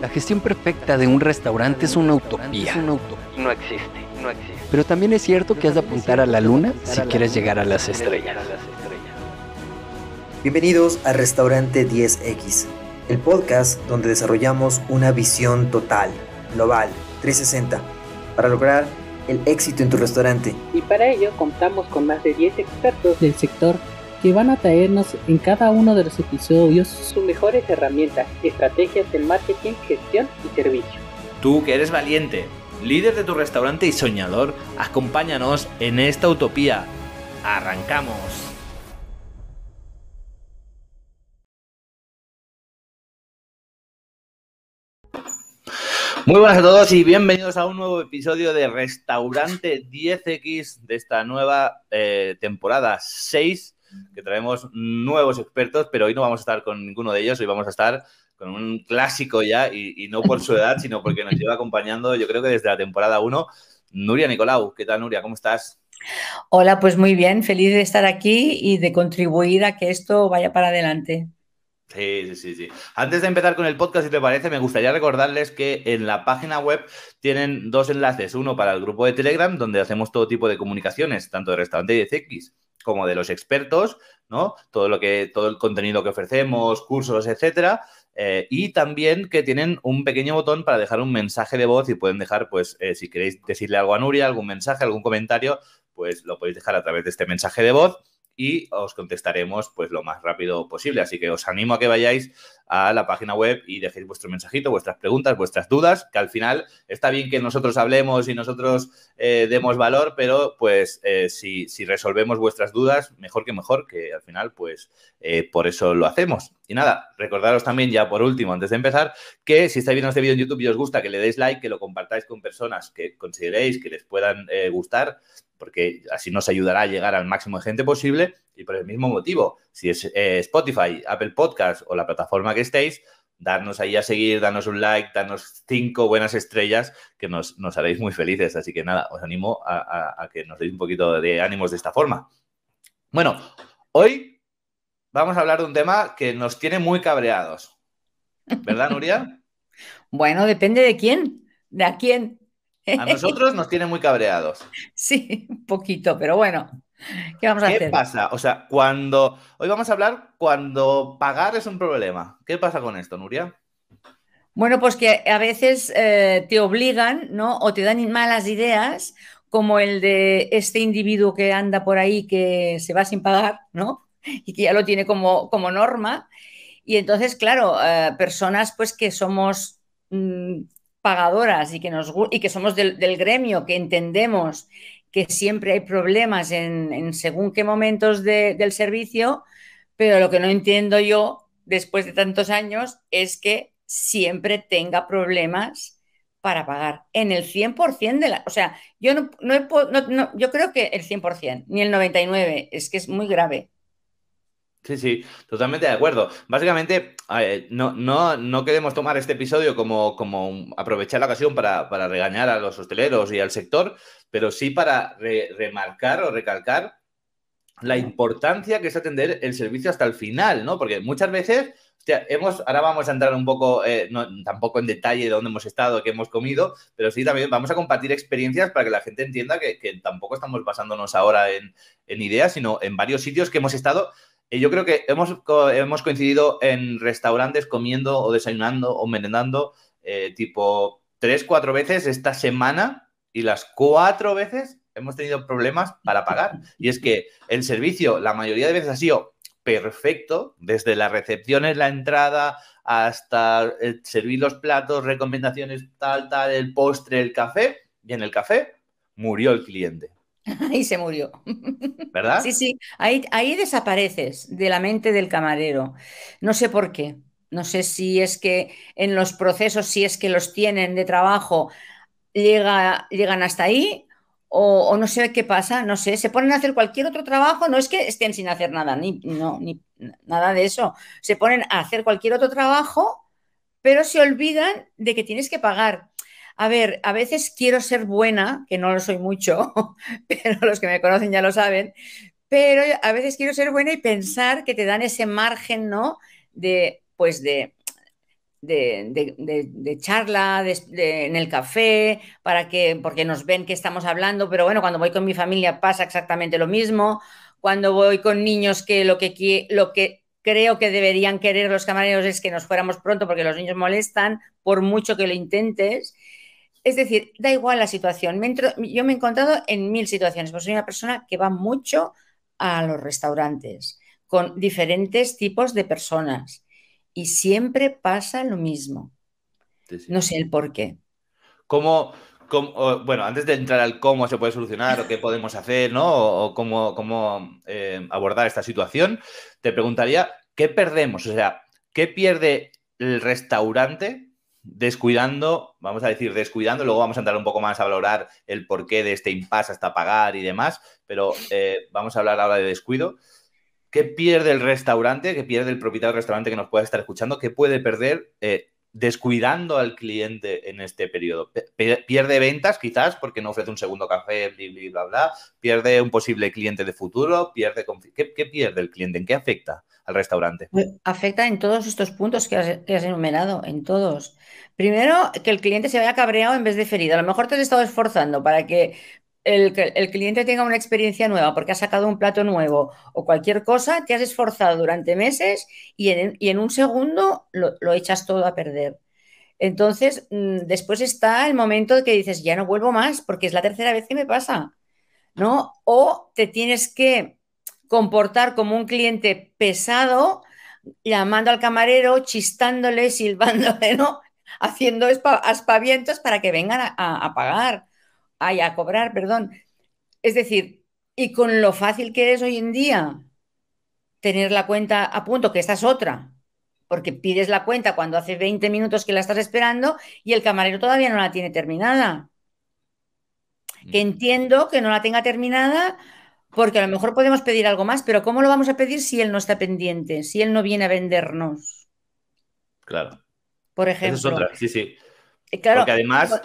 La gestión perfecta de un restaurante es una utopía. No existe, no existe. Pero también es cierto que has de apuntar a la luna si quieres llegar a las estrellas. Bienvenidos a Restaurante 10X, el podcast donde desarrollamos una visión total, global, 360, para lograr el éxito en tu restaurante. Y para ello contamos con más de 10 expertos del sector que van a traernos en cada uno de los episodios sus mejores herramientas, estrategias de marketing, gestión y servicio. Tú que eres valiente, líder de tu restaurante y soñador, acompáñanos en esta utopía. ¡Arrancamos! Muy buenas a todos y bienvenidos a un nuevo episodio de Restaurante 10X de esta nueva eh, temporada 6 que traemos nuevos expertos, pero hoy no vamos a estar con ninguno de ellos, hoy vamos a estar con un clásico ya, y, no por su edad, sino porque nos lleva acompañando, yo creo que desde la temporada 1, Nuria Nicolau. ¿Qué tal, Nuria? ¿Cómo estás? Hola, pues muy bien, feliz de estar aquí y de contribuir a que esto vaya para adelante. Sí, sí, sí, Antes de empezar con el podcast, si te parece, me gustaría recordarles que en la página web tienen dos enlaces. Uno para el grupo de Telegram, donde hacemos todo tipo de comunicaciones, tanto de restaurante 10X como de los expertos, ¿no? Todo lo que, todo el contenido que ofrecemos, cursos, etcétera. Eh, y también que tienen un pequeño botón para dejar un mensaje de voz y pueden dejar, pues, eh, si queréis decirle algo a Nuria, algún mensaje, algún comentario, pues lo podéis dejar a través de este mensaje de voz y os contestaremos pues lo más rápido posible. Así que os animo a que vayáis a la página web y dejéis vuestro mensajito, vuestras preguntas, vuestras dudas, que al final está bien que nosotros hablemos y nosotros eh, demos valor, pero pues eh, si, resolvemos vuestras dudas, mejor que mejor, que al final pues eh, por eso lo hacemos. Y nada, recordaros también ya por último, antes de empezar, que si estáis viendo este vídeo en YouTube y os gusta, que le deis like, que lo compartáis con personas que consideréis que les puedan gustar porque así nos ayudará a llegar al máximo de gente posible y por el mismo motivo, si es eh, Spotify, Apple Podcast o la plataforma que estéis, darnos ahí a seguir, darnos un like, darnos cinco buenas estrellas que nos, haréis muy felices. Así que nada, os animo a, que nos deis un poquito de ánimos de esta forma. Bueno, hoy vamos a hablar de un tema que nos tiene muy cabreados. ¿Verdad, Nuria? bueno, depende de quién. ¿De a quién? A nosotros nos tiene muy cabreados. Sí, un poquito, pero bueno, ¿qué vamos a hacer? ¿Qué pasa? O sea, cuando. Hoy vamos a hablar cuando pagar es un problema. ¿Qué pasa con esto, Nuria? Bueno, pues que a veces eh, te obligan, ¿no? O te dan malas ideas, como el de este individuo que anda por ahí que se va sin pagar, ¿no? Y que ya lo tiene como, como norma. Y entonces, claro, eh, personas pues que somos mm, pagadoras y que, nos, y que somos del, gremio, que entendemos que siempre hay problemas en, según qué momentos del servicio, pero lo que no entiendo yo después de tantos años es que siempre tenga problemas para pagar en el 100% de la... O sea, yo, no, no, yo creo que el 100%, ni el 99%, es que es muy grave. Sí, sí, totalmente de acuerdo. Básicamente, no, no, no, queremos tomar este episodio como, como aprovechar la ocasión para, regañar a los hosteleros y al sector, pero sí para remarcar o recalcar la importancia que es atender el servicio hasta el final, ¿no? Porque muchas veces, hemos, ahora vamos a entrar un poco, eh, no, tampoco en detalle de dónde hemos estado, qué hemos comido, pero sí también vamos a compartir experiencias para que la gente entienda que, tampoco estamos basándonos ahora en, en ideas, sino en varios sitios que hemos estado yo creo que hemos, hemos coincidido en restaurantes comiendo o desayunando o merendando eh, tipo tres, cuatro veces esta semana y las cuatro veces hemos tenido problemas para pagar. Y es que el servicio la mayoría de veces ha sido perfecto, desde la recepción en la entrada hasta servir los platos, recomendaciones, tal, tal, el postre, el café, y en el café murió el cliente. Ahí se murió. ¿Verdad? Sí, sí, ahí, ahí desapareces de la mente del camarero. No sé por qué. No sé si es que en los procesos, si es que los tienen de trabajo, llega, llegan hasta ahí o, no sé qué pasa, no sé, se ponen a hacer cualquier otro trabajo, no es que estén sin hacer nada, ni, no, ni nada de eso, se ponen a hacer cualquier otro trabajo, pero se olvidan de que tienes que pagar a ver, a veces quiero ser buena, que no lo soy mucho, pero los que me conocen ya lo saben, pero a veces quiero ser buena y pensar que te dan ese margen, ¿no? De, pues de, de, charla en el café, para que, porque nos ven que estamos hablando, pero bueno, cuando voy con mi familia pasa exactamente lo mismo. Cuando voy con niños que lo que, lo que creo que deberían querer los camareros es que nos fuéramos pronto porque los niños molestan, por mucho que lo intentes. Es decir, da igual la situación. yo me he encontrado en mil situaciones, porque soy una persona que va mucho a los restaurantes con diferentes tipos de personas y siempre pasa lo mismo. No sé el por qué. ¿Cómo, bueno, antes de entrar al cómo se puede solucionar o qué podemos hacer, ¿no? O, cómo, cómo eh, abordar esta situación, te preguntaría, ¿qué perdemos? O sea, ¿qué pierde el restaurante descuidando, vamos a decir, descuidando, luego vamos a entrar un poco más a valorar el porqué de este impasse hasta pagar y demás, pero eh, vamos a hablar ahora de descuido. ¿Qué pierde el restaurante? ¿Qué pierde el propietario del restaurante que nos pueda estar escuchando? ¿Qué puede perder eh, descuidando al cliente en este periodo? ¿Pierde ventas quizás porque no ofrece un segundo café, bla, bla? ¿Pierde un posible cliente de futuro? ¿Pierde ¿Qué, pierde el cliente? ¿En qué afecta restaurante? Pues, afecta en todos estos puntos que has, has enumerado, en todos. Primero, que el cliente se vaya cabreado en vez de ferido. A lo mejor te has estado esforzando para que el, cliente tenga una experiencia nueva porque ha sacado un plato nuevo o cualquier cosa, te has esforzado durante meses y en, un segundo lo, echas todo a perder. Entonces, mm, después está el momento de que dices, ya no vuelvo más porque es la tercera vez que me pasa, ¿no? O te tienes que comportar como un cliente pesado, llamando al camarero, chistándole, silbándole, ¿no? Haciendo aspavientos para que vengan a pagar ay, a cobrar, perdón. Es decir, y con lo fácil que es hoy en día tener la cuenta a punto, que esta es otra, porque pides la cuenta cuando hace 20 minutos que la estás esperando y el camarero todavía no la tiene terminada. Que mm. entiendo que no la tenga terminada porque a lo mejor podemos pedir algo más, pero ¿cómo lo vamos a pedir si él no está pendiente, si él no viene a vendernos? Claro. Por ejemplo. es otra, sí, sí. Eh, claro, porque además,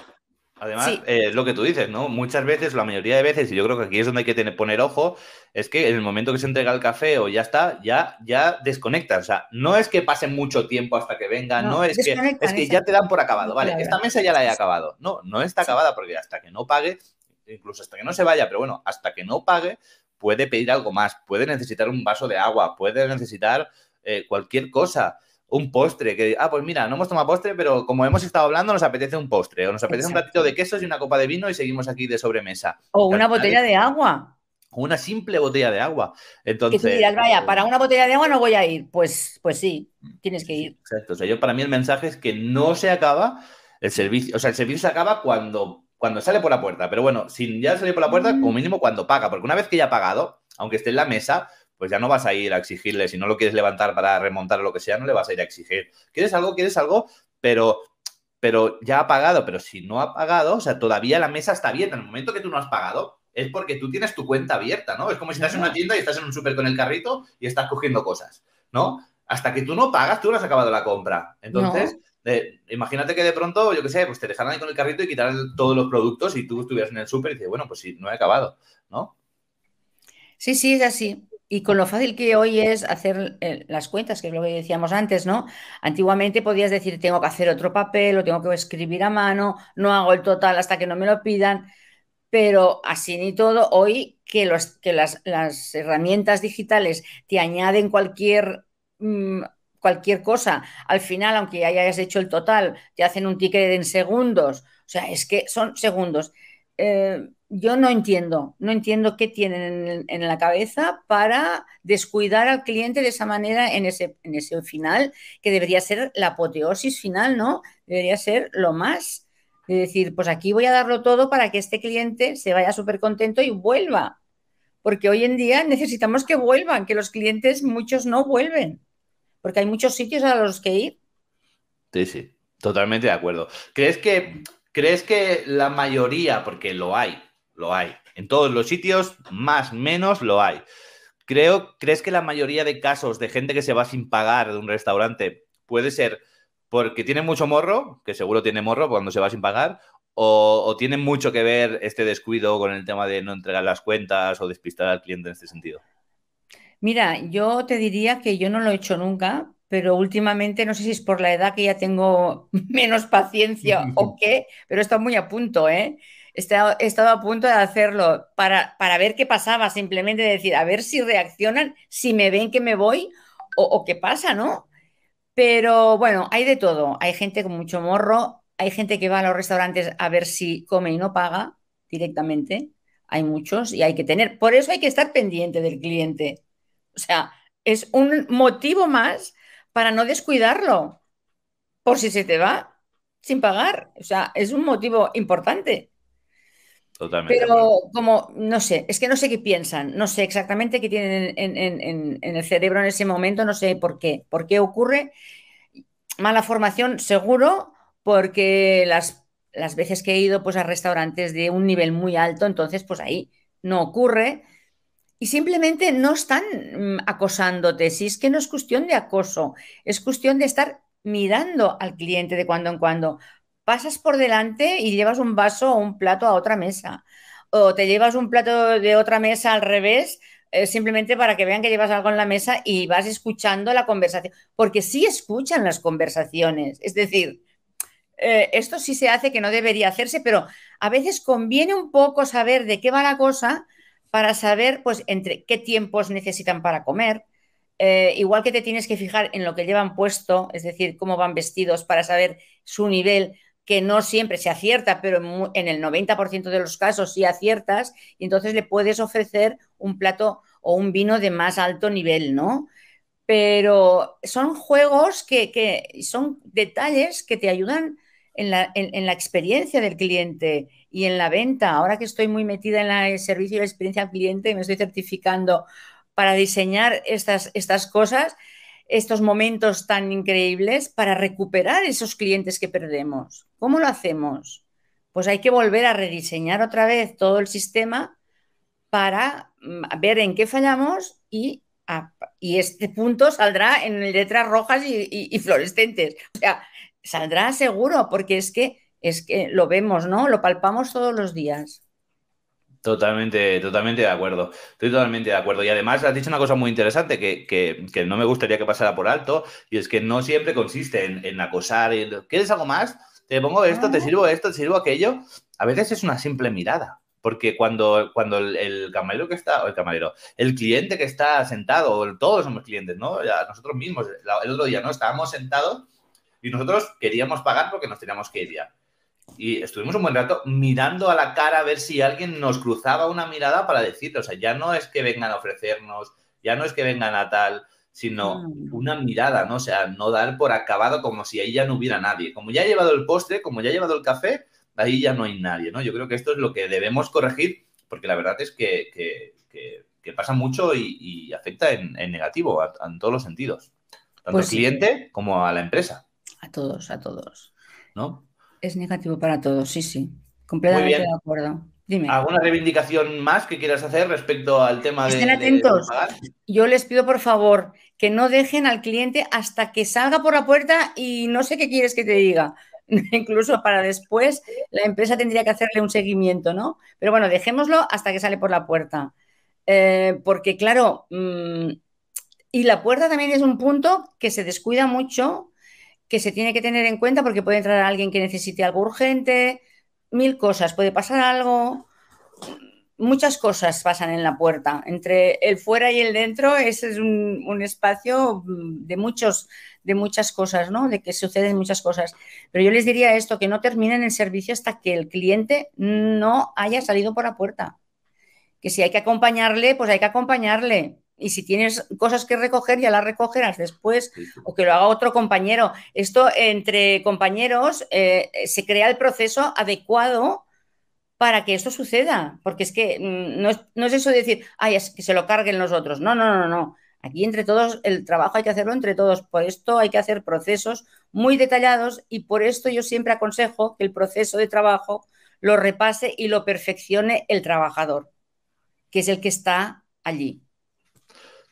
Además, eh, es lo que tú dices, ¿no? Muchas veces, la mayoría de veces, y yo creo que aquí es donde hay que tener, poner ojo, es que en el momento que se entrega el café o ya está, ya, ya desconectan. O sea, no es que pase mucho tiempo hasta que vengan, no, es que, es que ya te dan por acabado. Vale, esta mesa ya la he acabado. No, no está acabada porque hasta que no pague, incluso hasta que no se vaya, pero bueno, hasta que no pague, puede pedir algo más, puede necesitar un vaso de agua, puede necesitar eh, cualquier cosa un postre, que, ah, pues mira, no hemos tomado postre, pero como hemos estado hablando, nos apetece un postre, o nos apetece un platito de quesos y una copa de vino y seguimos aquí de sobremesa. O una botella de agua. Una simple botella de agua. Entonces. tú dirás, vaya, para una botella de agua no voy a ir. Pues, pues sí, tienes que ir. Exacto. O sea, yo para mí el mensaje es que no se acaba el servicio. O sea, el servicio se acaba cuando, cuando sale por la puerta. Pero bueno, sin ya salir por la puerta, como mínimo cuando paga. Porque una vez que ya ha pagado, aunque esté en la mesa, pues ya no vas a ir a exigirle, si no lo quieres levantar para remontar o lo que sea, no le vas a ir a exigir. ¿Quieres algo? ¿Quieres algo? Pero, pero ya ha pagado, pero si no ha pagado, o sea, todavía la mesa está abierta. En el momento que tú no has pagado, es porque tú tienes tu cuenta abierta, ¿no? Es como si estás en una tienda y estás en un súper con el carrito y estás cogiendo cosas, ¿no? Hasta que tú no pagas, tú no has acabado la compra. Entonces, imagínate que de pronto, yo qué sé, pues te dejaran ahí con el carrito y quitaran todos los productos y tú estuvieras en el súper y dices, bueno, pues sí, no he acabado, ¿no? Sí, sí, es así. Y con lo fácil que hoy es hacer eh, las cuentas, que es lo que decíamos antes, ¿no? Antiguamente podías decir, tengo que hacer otro papel o tengo que escribir a mano, no hago el total hasta que no me lo pidan, pero así ni todo, hoy que, los, que las, herramientas digitales te añaden cualquier, mm, cualquier cosa, al final, aunque hayas hecho el total, te hacen un ticket en segundos, o sea, es que son segundos. Eh, yo no entiendo, no entiendo qué tienen en, la cabeza para descuidar al cliente de esa manera en ese, en ese final, que debería ser la apoteosis final, ¿no? Debería ser lo más, de decir, pues aquí voy a darlo todo para que este cliente se vaya súper contento y vuelva. Porque hoy en día necesitamos que vuelvan, que los clientes muchos no vuelven, porque hay muchos sitios a los que ir. Sí, sí, totalmente de acuerdo. ¿Crees que, crees que la mayoría, porque lo hay, lo hay. En todos los sitios, más menos, lo hay. Creo, ¿crees que la mayoría de casos de gente que se va sin pagar de un restaurante puede ser porque tiene mucho morro, que seguro tiene morro cuando se va sin pagar, o, tiene mucho que ver este descuido con el tema de no entregar las cuentas o despistar al cliente en este sentido? Mira, yo te diría que yo no lo he hecho nunca, pero últimamente no sé si es por la edad que ya tengo menos paciencia o qué, pero he estado muy a punto, ¿eh? He estado, he estado a punto de hacerlo para, para, ver qué pasaba, simplemente decir, a ver si reaccionan, si me ven que me voy o, o qué pasa, ¿no? Pero bueno, hay de todo. Hay gente con mucho morro, hay gente que va a los restaurantes a ver si come y no paga directamente. Hay muchos y hay que tener, por eso hay que estar pendiente del cliente. O sea, es un motivo más para no descuidarlo, por si se te va sin pagar. O sea, es un motivo importante. Totalmente. Pero como, no sé, es que no sé qué piensan, no sé exactamente qué tienen en, en, en, en, el cerebro en ese momento, no sé por qué, por qué ocurre. Mala formación, seguro, porque las, las veces que he ido pues, a restaurantes de un nivel muy alto, entonces pues ahí no ocurre. Y simplemente no están mm, acosándote, si es que no es cuestión de acoso, es cuestión de estar mirando al cliente de cuando en cuando pasas por delante y llevas un vaso o un plato a otra mesa. O te llevas un plato de otra mesa al revés, eh, simplemente para que vean que llevas algo en la mesa y vas escuchando la conversación. Porque sí escuchan las conversaciones. Es decir, eh, esto sí se hace que no debería hacerse, pero a veces conviene un poco saber de qué va la cosa para saber, pues, entre qué tiempos necesitan para comer. Eh, igual que te tienes que fijar en lo que llevan puesto, es decir, cómo van vestidos para saber su nivel que no siempre se acierta, pero en el 90% de los casos sí aciertas, y entonces le puedes ofrecer un plato o un vino de más alto nivel, ¿no? Pero son juegos que, que son detalles que te ayudan en la, en, la, experiencia del cliente y en la venta. Ahora que estoy muy metida en el servicio y la experiencia al cliente, me estoy certificando para diseñar estas, estas cosas, estos momentos tan increíbles para recuperar esos clientes que perdemos. ¿Cómo lo hacemos? Pues hay que volver a rediseñar otra vez todo el sistema para mm, ver en qué fallamos y, y este punto saldrá en letras rojas y, y, y, fluorescentes. O sea, saldrá seguro porque es que, es que lo vemos, ¿no? Lo palpamos todos los días. Totalmente, totalmente de acuerdo. Estoy totalmente de acuerdo. Y además has dicho una cosa muy interesante que, que, que no me gustaría que pasara por alto, y es que no siempre consiste en, en acosar. ¿Quieres algo más? Te pongo esto, te sirvo esto, te sirvo aquello. A veces es una simple mirada. Porque cuando, cuando el, el, camarero que está, o el camarero, el cliente que está sentado, todos somos clientes, ¿no? Ya nosotros mismos, el otro día, ¿no? Estábamos sentados y nosotros queríamos pagar porque nos teníamos que ir ya y estuvimos un buen rato mirando a la cara a ver si alguien nos cruzaba una mirada para decirle, o sea, ya no es que vengan a ofrecernos, ya no es que vengan a tal, sino mm. una mirada, ¿no? O sea, no dar por acabado como si ahí ya no hubiera nadie. Como ya ha llevado el postre, como ya ha llevado el café, ahí ya no hay nadie, ¿no? Yo creo que esto es lo que debemos corregir, porque la verdad es que, que, que, que pasa mucho y, y afecta en, en negativo, a, a, en todos los sentidos. Tanto pues al cliente sí. como a la empresa. A todos, a todos. ¿No? Es negativo para todos, sí, sí. Completamente de acuerdo. Dime. ¿Alguna reivindicación más que quieras hacer respecto al tema Estén de. Estén atentos. De Yo les pido, por favor, que no dejen al cliente hasta que salga por la puerta y no sé qué quieres que te diga. Incluso para después, la empresa tendría que hacerle un seguimiento, ¿no? Pero bueno, dejémoslo hasta que sale por la puerta. Eh, porque, claro, mmm, y la puerta también es un punto que se descuida mucho que se tiene que tener en cuenta porque puede entrar alguien que necesite algo urgente, mil cosas, puede pasar algo, muchas cosas pasan en la puerta. Entre el fuera y el dentro ese es un, un, espacio de, muchos, de muchas cosas, ¿no? De que suceden muchas cosas. Pero yo les diría esto, que no terminen el servicio hasta que el cliente no haya salido por la puerta. Que si hay que acompañarle, pues hay que acompañarle y si tienes cosas que recoger, ya las recogerás después o que lo haga otro compañero. Esto entre compañeros eh, se crea el proceso adecuado para que esto suceda, porque es que mm, no es, no es eso de decir, ay, es que se lo carguen los otros. No, no, no, no. Aquí entre todos, el trabajo hay que hacerlo entre todos. Por esto hay que hacer procesos muy detallados y por esto yo siempre aconsejo que el proceso de trabajo lo repase y lo perfeccione el trabajador, que es el que está allí.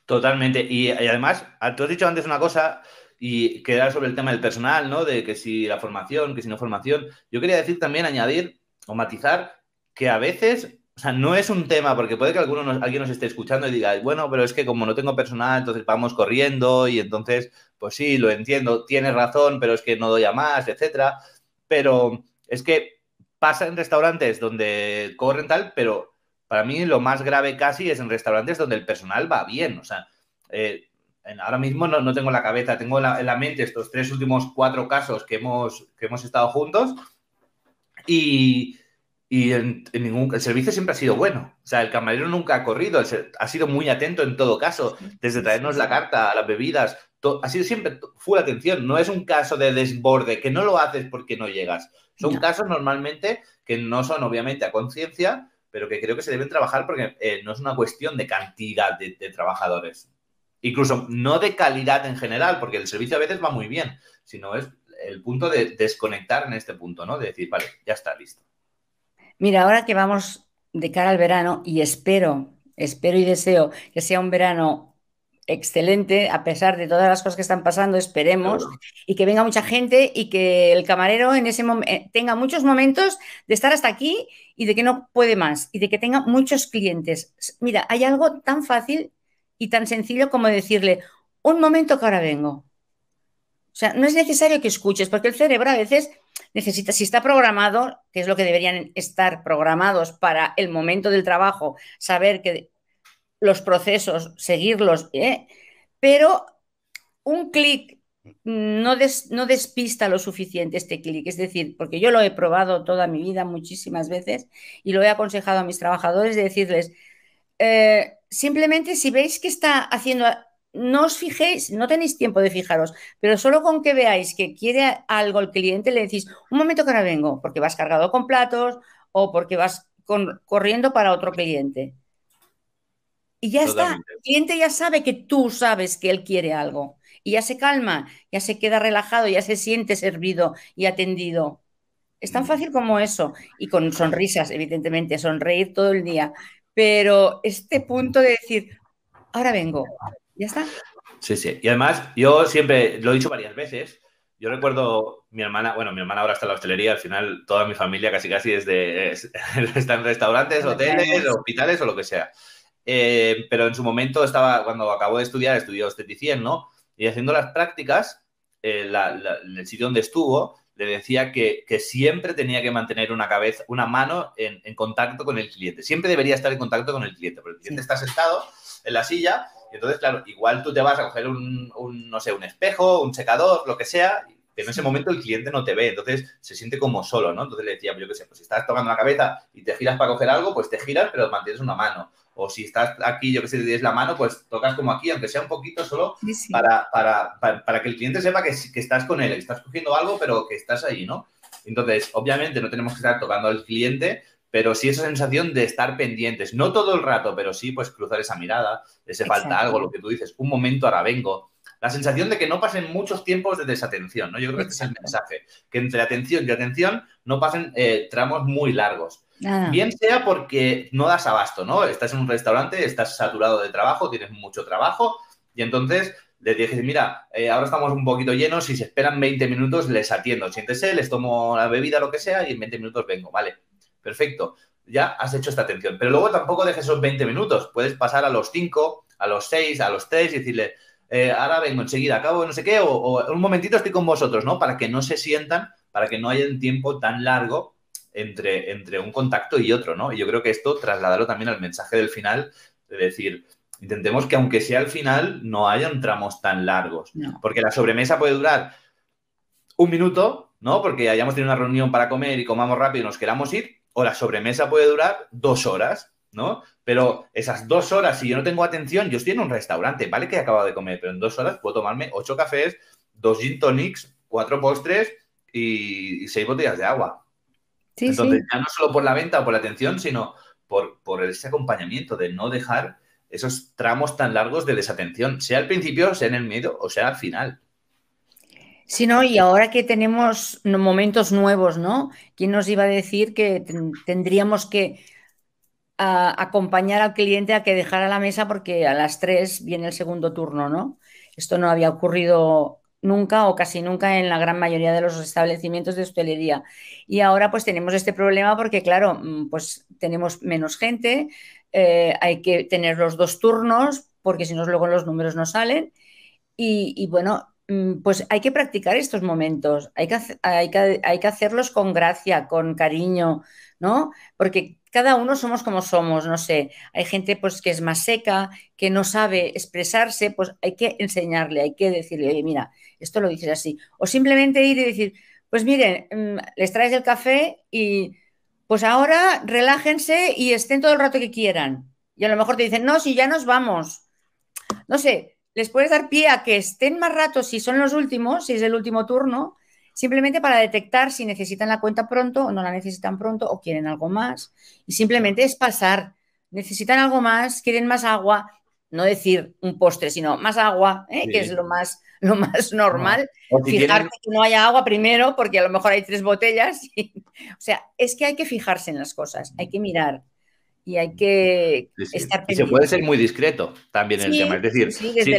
Totalmente. Y, además, tú has dicho antes una cosa y que era sobre el tema del personal, ¿no? De que si la formación, que si no formación. Yo quería decir también, añadir o matizar que a veces, o sea, no es un tema, porque puede que alguno nos, alguien nos esté escuchando y diga, bueno, pero es que como no tengo personal, entonces vamos corriendo y entonces, pues sí, lo entiendo, tienes razón, pero es que no doy a más, etcétera. Pero es que pasa en restaurantes donde corren tal, pero para mí lo más grave casi es en restaurantes donde el personal va bien. O sea, eh, ahora mismo no, no, tengo la cabeza, tengo en la, en la, mente estos tres últimos cuatro casos que hemos, que hemos estado juntos y, y en, en ningún, el servicio siempre ha sido bueno. O sea, el camarero nunca ha corrido, ha sido muy atento en todo caso, desde traernos la carta, a las bebidas, to, ha sido siempre full atención. No es un caso de desborde, que no lo haces porque no llegas. Son no. casos normalmente que no son obviamente a conciencia, pero que creo que se deben trabajar porque eh, no es una cuestión de cantidad de, de, trabajadores. Incluso no de calidad en general, porque el servicio a veces va muy bien, sino es el punto de desconectar en este punto, ¿no? De decir, vale, ya está listo. Mira, ahora que vamos de cara al verano y espero, espero y deseo que sea un verano excelente, a pesar de todas las cosas que están pasando, esperemos, claro. y que venga mucha gente y que el camarero en ese momento tenga muchos momentos de estar hasta aquí y de que no puede más, y de que tenga muchos clientes. Mira, hay algo tan fácil y tan sencillo como decirle, un momento que ahora vengo. O sea, no es necesario que escuches, porque el cerebro a veces necesita, si está programado, que es lo que deberían estar programados para el momento del trabajo, saber que los procesos, seguirlos, ¿eh? pero un clic no, des, no, despista lo suficiente este clic. Es decir, porque yo lo he probado toda mi vida muchísimas veces y lo he aconsejado a mis trabajadores de decirles, eh, simplemente si veis que está haciendo, no os fijéis, no tenéis tiempo de fijaros, pero solo con que veáis que quiere algo el cliente, le decís, un momento que ahora vengo, porque vas cargado con platos o porque vas con, corriendo para otro cliente. Y ya Totalmente. está, el cliente ya sabe que tú sabes que él quiere algo y ya se calma, ya se queda relajado, ya se siente servido y atendido. Es tan fácil como eso y con sonrisas, evidentemente, sonreír todo el día, pero este punto de decir, ahora vengo, ya está. Sí, sí. Y además, yo siempre lo he dicho varias veces. Yo recuerdo mi hermana, bueno, mi hermana ahora está en la hostelería, al final toda mi familia casi casi es de, es, está en restaurantes, hoteles, hospitales o lo que sea. Eh, pero en su momento estaba, cuando acabó de estudiar, estudió esteticien, ¿no? Y haciendo las prácticas, eh, la, la, el sitio donde estuvo, le decía que, que, siempre tenía que mantener una cabeza, una mano en, en, contacto con el cliente. Siempre debería estar en contacto con el cliente, porque el cliente sí. está sentado en la silla y entonces, claro, igual tú te vas a coger un, un, no sé, un espejo, un secador, lo que sea, pero en ese momento el cliente no te ve, entonces se siente como solo, ¿no? Entonces le decía, yo qué sé, pues si estás tocando la cabeza y te giras para coger algo, pues te giras, pero mantienes una mano o si estás aquí, yo que sé, te tienes la mano, pues tocas como aquí, aunque sea un poquito solo, sí, sí. Para, para, para, para, que el cliente sepa que, que, estás con él, que estás cogiendo algo, pero que estás ahí, ¿no? Entonces, obviamente no tenemos que estar tocando al cliente, pero sí esa sensación de estar pendientes, no todo el rato, pero sí, pues cruzar esa mirada, de se falta algo, lo que tú dices, un momento ahora vengo. La sensación de que no pasen muchos tiempos de desatención, ¿no? Yo creo que este es el mensaje, que entre atención y atención no pasen eh, tramos muy largos. Ah. Bien sea porque no das abasto, ¿no? Estás en un restaurante, estás saturado de trabajo, tienes mucho trabajo y entonces les dije, mira, eh, ahora estamos un poquito llenos, si se esperan 20 minutos les atiendo, siéntese, les tomo la bebida, lo que sea y en 20 minutos vengo, vale, perfecto, ya has hecho esta atención. Pero luego tampoco dejes esos 20 minutos, puedes pasar a los 5, a los 6, a los 3 y decirle, eh, ahora vengo enseguida, acabo no sé qué, o, o un momentito estoy con vosotros, ¿no? Para que no se sientan, para que no haya un tiempo tan largo entre, entre un contacto y otro, ¿no? Y yo creo que esto trasladarlo también al mensaje del final, de decir, intentemos que aunque sea al final, no hayan tramos tan largos. No. Porque la sobremesa puede durar un minuto, ¿no? Porque hayamos tenido una reunión para comer y comamos rápido y nos queramos ir, o la sobremesa puede durar dos horas, ¿no? Pero esas dos horas, si yo no tengo atención, yo estoy en un restaurante, ¿vale? Que he acabado de comer, pero en dos horas puedo tomarme ocho cafés, dos gin tonics, cuatro postres y, y seis botellas de agua. Sí, Entonces, sí. ya no solo por la venta o por la atención, sino por, por, ese acompañamiento de no dejar esos tramos tan largos de desatención, sea al principio, sea en el medio o sea al final. Sí, no, y ahora que tenemos momentos nuevos, ¿no? ¿Quién nos iba a decir que tendríamos que a, acompañar al cliente a que dejara la mesa porque a las tres viene el segundo turno, ¿no? Esto no había ocurrido nunca o casi nunca en la gran mayoría de los establecimientos de hostelería. Y ahora pues tenemos este problema porque, claro, mm, pues tenemos menos gente, eh, hay que tener los dos turnos porque si no luego los números no salen. Y, bueno, pues hay que practicar estos momentos, hay que, hay, que, hay que, hacerlos con gracia, con cariño, ¿no? Porque cada uno somos como somos, no sé, hay gente pues que es más seca, que no sabe expresarse, pues hay que enseñarle, hay que decirle, oye, mira, esto lo dices así. O simplemente ir y decir, pues miren, mm, les traes el café y pues ahora relájense y estén todo el rato que quieran. Y a lo mejor te dicen, no, si ya nos vamos. No sé, les puedes dar pie a que estén más rato si son los últimos, si es el último turno, simplemente para detectar si necesitan la cuenta pronto o no la necesitan pronto o quieren algo más. Y simplemente es pasar. Necesitan algo más, quieren más agua, no decir un postre, sino más agua, ¿eh? que es lo más, lo más normal. Fijarte que no haya agua primero, porque a lo mejor hay tres botellas. o sea, es que hay que fijarse en las cosas, hay que mirar y hay que estar Y se puede ser muy discreto también en el tema. Es decir,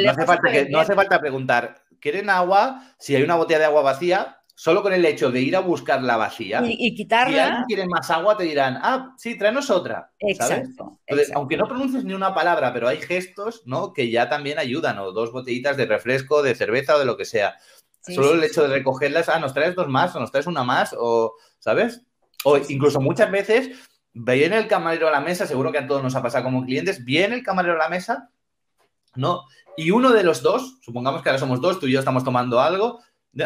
no, hace falta no hace falta preguntar, ¿quieren agua? Si hay una botella de agua vacía, solo con el hecho de ir a buscar la vacía y, quitarla. Si quieren más agua, te dirán, ah, sí, tráenos otra. Exacto, Aunque no pronuncies ni una palabra, pero hay gestos, ¿no? Que ya también ayudan, o dos botellitas de refresco, de cerveza o de lo que sea. solo el hecho de recogerlas, ah, nos traes dos más, o nos traes una más, o, ¿sabes? O incluso muchas veces viene el camarero a la mesa, seguro que a todos nos ha pasado como clientes, viene el camarero a la mesa, ¿no? Y uno de los dos, supongamos que ahora somos dos, tú y yo estamos tomando algo,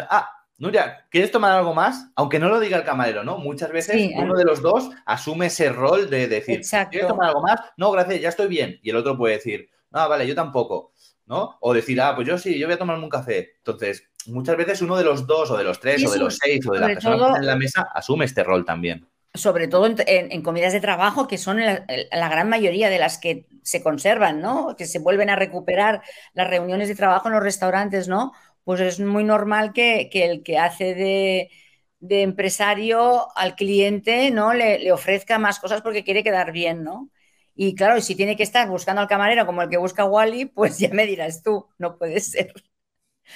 ah, Nuria, ¿quieres tomar algo más? Aunque no lo diga el camarero, ¿no? Muchas veces uno de los dos asume ese rol de decir, ¿quieres tomar algo más? No, gracias, ya estoy bien. Y el otro puede decir, no, vale, yo tampoco, ¿no? O decir, ah, pues yo sí, yo voy a tomarme un café. Entonces, muchas veces uno de los dos, o de los tres, o de los seis, o de la persona que está en la mesa, asume este rol también. Sobre todo en, comidas de trabajo, que son la, la, gran mayoría de las que se conservan, ¿no? Que se vuelven a recuperar las reuniones de trabajo en los restaurantes, ¿no? pues es muy normal que, el que hace de, empresario al cliente ¿no? Le, ofrezca más cosas porque quiere quedar bien, ¿no? Y claro, si tiene que estar buscando al camarero como el que busca Wally, pues ya me dirás tú, no puede ser.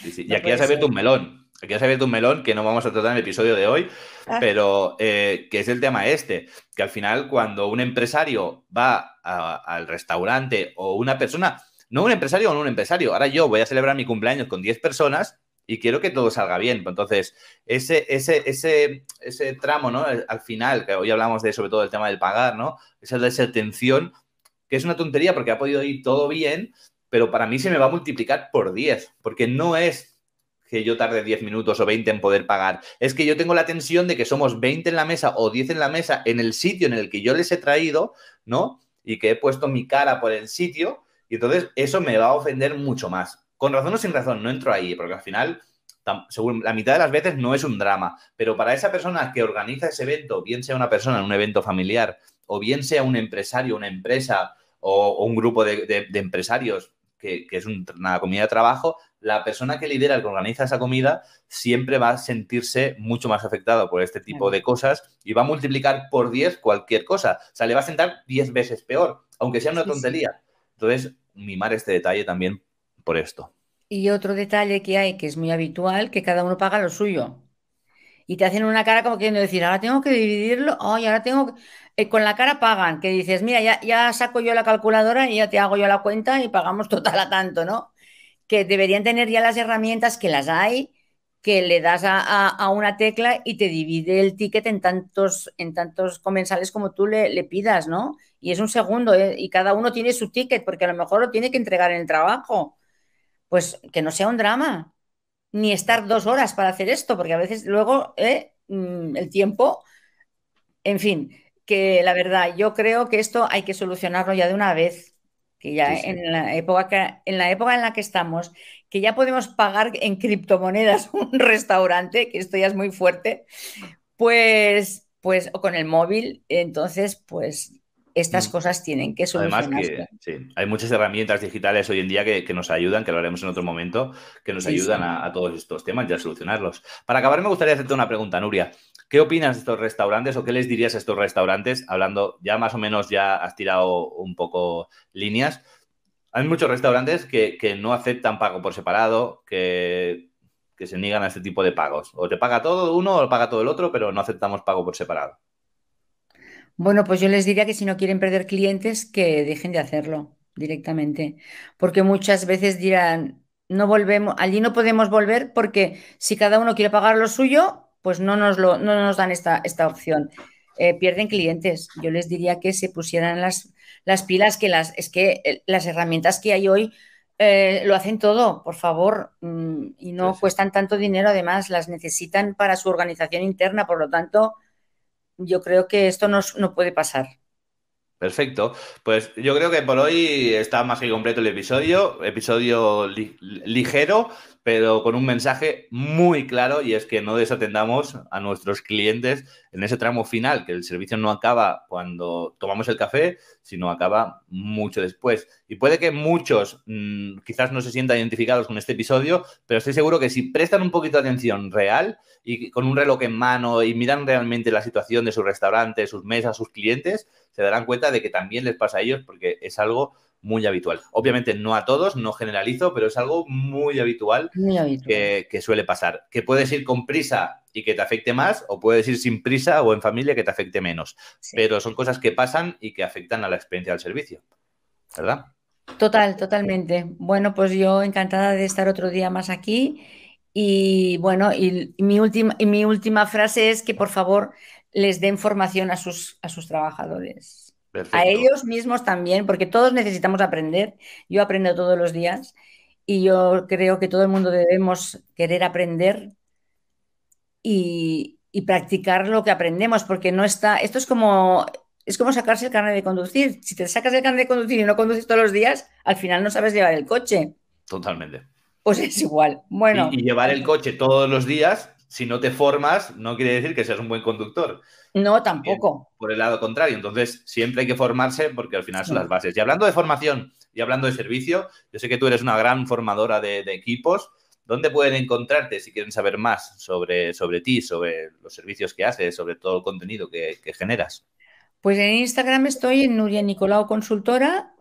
Y aquí has abierto un melón. Aquí has abierto un melón que no vamos a tratar en el episodio de hoy, ah. pero eh, que es el tema este, que al final cuando un empresario va al restaurante o una persona, no un empresario o no un empresario. Ahora yo voy a celebrar mi cumpleaños con 10 personas y quiero que todo salga bien. Entonces, ese, ese, ese, ese tramo, ¿no? Al final, que hoy hablamos de sobre todo el tema del pagar, ¿no? Esa de esa tensión, que es una tontería porque ha podido ir todo bien, pero para mí se me va a multiplicar por 10, porque no es que yo tarde 10 minutos o 20 en poder pagar. Es que yo tengo la tensión de que somos 20 en la mesa o 10 en la mesa en el sitio en el que yo les he traído, ¿no? Y que he puesto mi cara por el sitio y entonces eso me va a ofender mucho más. Con razón o sin razón, no entro ahí, porque al final, según la mitad de las veces no es un drama, pero para esa persona que organiza ese evento, bien sea una persona en un evento familiar, o bien sea un empresario, una empresa o, un grupo de, empresarios que, es una comida de trabajo, la persona que lidera, el que organiza esa comida, siempre va a sentirse mucho más afectado por este tipo de cosas y va a multiplicar por 10 cualquier cosa. O sea, le va a sentar 10 veces peor, aunque sea una tontería. Entonces, mimar este detalle también por esto. Y otro detalle que hay, que es muy habitual, que cada uno paga lo suyo. Y te hacen una cara como queriendo decir, ahora tengo que dividirlo, ay, ahora tengo que... Eh, con la cara pagan, que dices, mira, ya, ya saco yo la calculadora y ya te hago yo la cuenta y pagamos total a tanto, ¿no? Que deberían tener ya las herramientas que las hay, que le das a, una tecla y te divide el ticket en tantos, en tantos comensales como tú le, le pidas, ¿no? y es un segundo ¿eh? y cada uno tiene su ticket porque a lo mejor lo tiene que entregar en el trabajo. Pues que no sea un drama, ni estar dos horas para hacer esto, porque a veces luego ¿eh? mm, el tiempo, en fin, que la verdad, yo creo que esto hay que solucionarlo ya de una vez, que ya En, la época en la época en la que estamos, que ya podemos pagar en criptomonedas un restaurante, que esto ya es muy fuerte, pues, pues, o con el móvil, entonces, pues estas mm. cosas tienen que solucionarse. Además que sí, hay muchas herramientas digitales hoy en día que, nos ayudan, que lo haremos en otro momento, que nos ayudan A, todos estos temas y a solucionarlos. Para acabar, me gustaría hacerte una pregunta, Nuria. ¿Qué opinas de estos restaurantes o qué les dirías a estos restaurantes? Hablando, ya más o menos ya has tirado un poco líneas. Hay muchos restaurantes que, no aceptan pago por separado, que, que se niegan a este tipo de pagos. O te paga todo uno o paga todo el otro, pero no aceptamos pago por separado. Bueno, pues yo les diría que si no quieren perder clientes, que dejen de hacerlo directamente, porque muchas veces dirán, no volvemos, allí no podemos volver porque si cada uno quiere pagar lo suyo, pues no nos, lo, no nos dan esta, esta opción. Eh, pierden clientes. Yo les diría que se pusieran las, las pilas, que las, es que eh, las herramientas que hay hoy eh, lo hacen todo, por favor, mm, y no Sí, sí. cuestan tanto dinero, además las necesitan para su organización interna, por lo tanto, yo creo que esto no, no puede pasar. Perfecto. Pues yo creo que por hoy está más que completo el episodio. Episodio li- ligero, pero con un mensaje muy claro y es que no desatendamos a nuestros clientes en ese tramo final, que el servicio no acaba cuando tomamos el café, sino acaba mucho después. Y puede que muchos mmm, quizás no se sientan identificados con este episodio, pero estoy seguro que si prestan un poquito de atención real y con un reloj en mano y miran realmente la situación de su restaurante, sus mesas, sus clientes, se darán cuenta de que también les pasa a ellos porque es algo muy habitual. Obviamente no a todos, no generalizo, pero es algo muy habitual, Muy habitual. que, que, suele pasar. Que puedes ir con prisa y que te afecte más, o puedes ir sin prisa o en familia que te afecte menos. Sí. Pero son cosas que pasan y que afectan a la experiencia del servicio. ¿Verdad? Total, totalmente. Bueno, pues yo encantada de estar otro día más aquí. Y bueno, y, y mi, última, y mi última frase es que por favor les den formación a sus, a sus trabajadores. Perfecto. A ellos mismos también, porque todos necesitamos aprender. Yo aprendo todos los días y yo creo que todo el mundo debemos querer aprender y, y practicar lo que aprendemos, porque no está. Esto es como. Es como sacarse el carnet de conducir. Si te sacas el carnet de conducir y no conduces todos los días, al final no sabes llevar el coche. Totalmente. Pues es igual. Bueno. Y, y llevar el coche todos los días, si no te formas, no quiere decir que seas un buen conductor. No, tampoco. Por el lado contrario. Entonces, siempre hay que formarse porque al final son sí. las bases. Y hablando de formación y hablando de servicio, yo sé que tú eres una gran formadora de, de equipos. ¿Dónde pueden encontrarte si quieren saber más sobre, sobre ti, sobre los servicios que haces, sobre todo el contenido que, que generas? Pues en Instagram estoy en Nuria Nicolau Consultora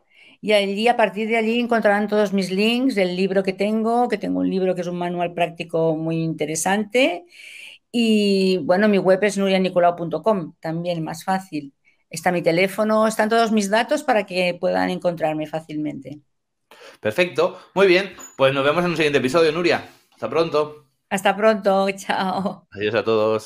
y allí, a partir de allí encontrarán todos mis links del libro que tengo, que tengo un libro que es un manual práctico muy interesante. Y bueno, mi web es nurianicolau.com, también más fácil. Está mi teléfono, están todos mis datos para que puedan encontrarme fácilmente. Perfecto, muy bien. Pues nos vemos en un siguiente episodio, Nuria. Hasta pronto. Hasta pronto, chao. Adiós a todos.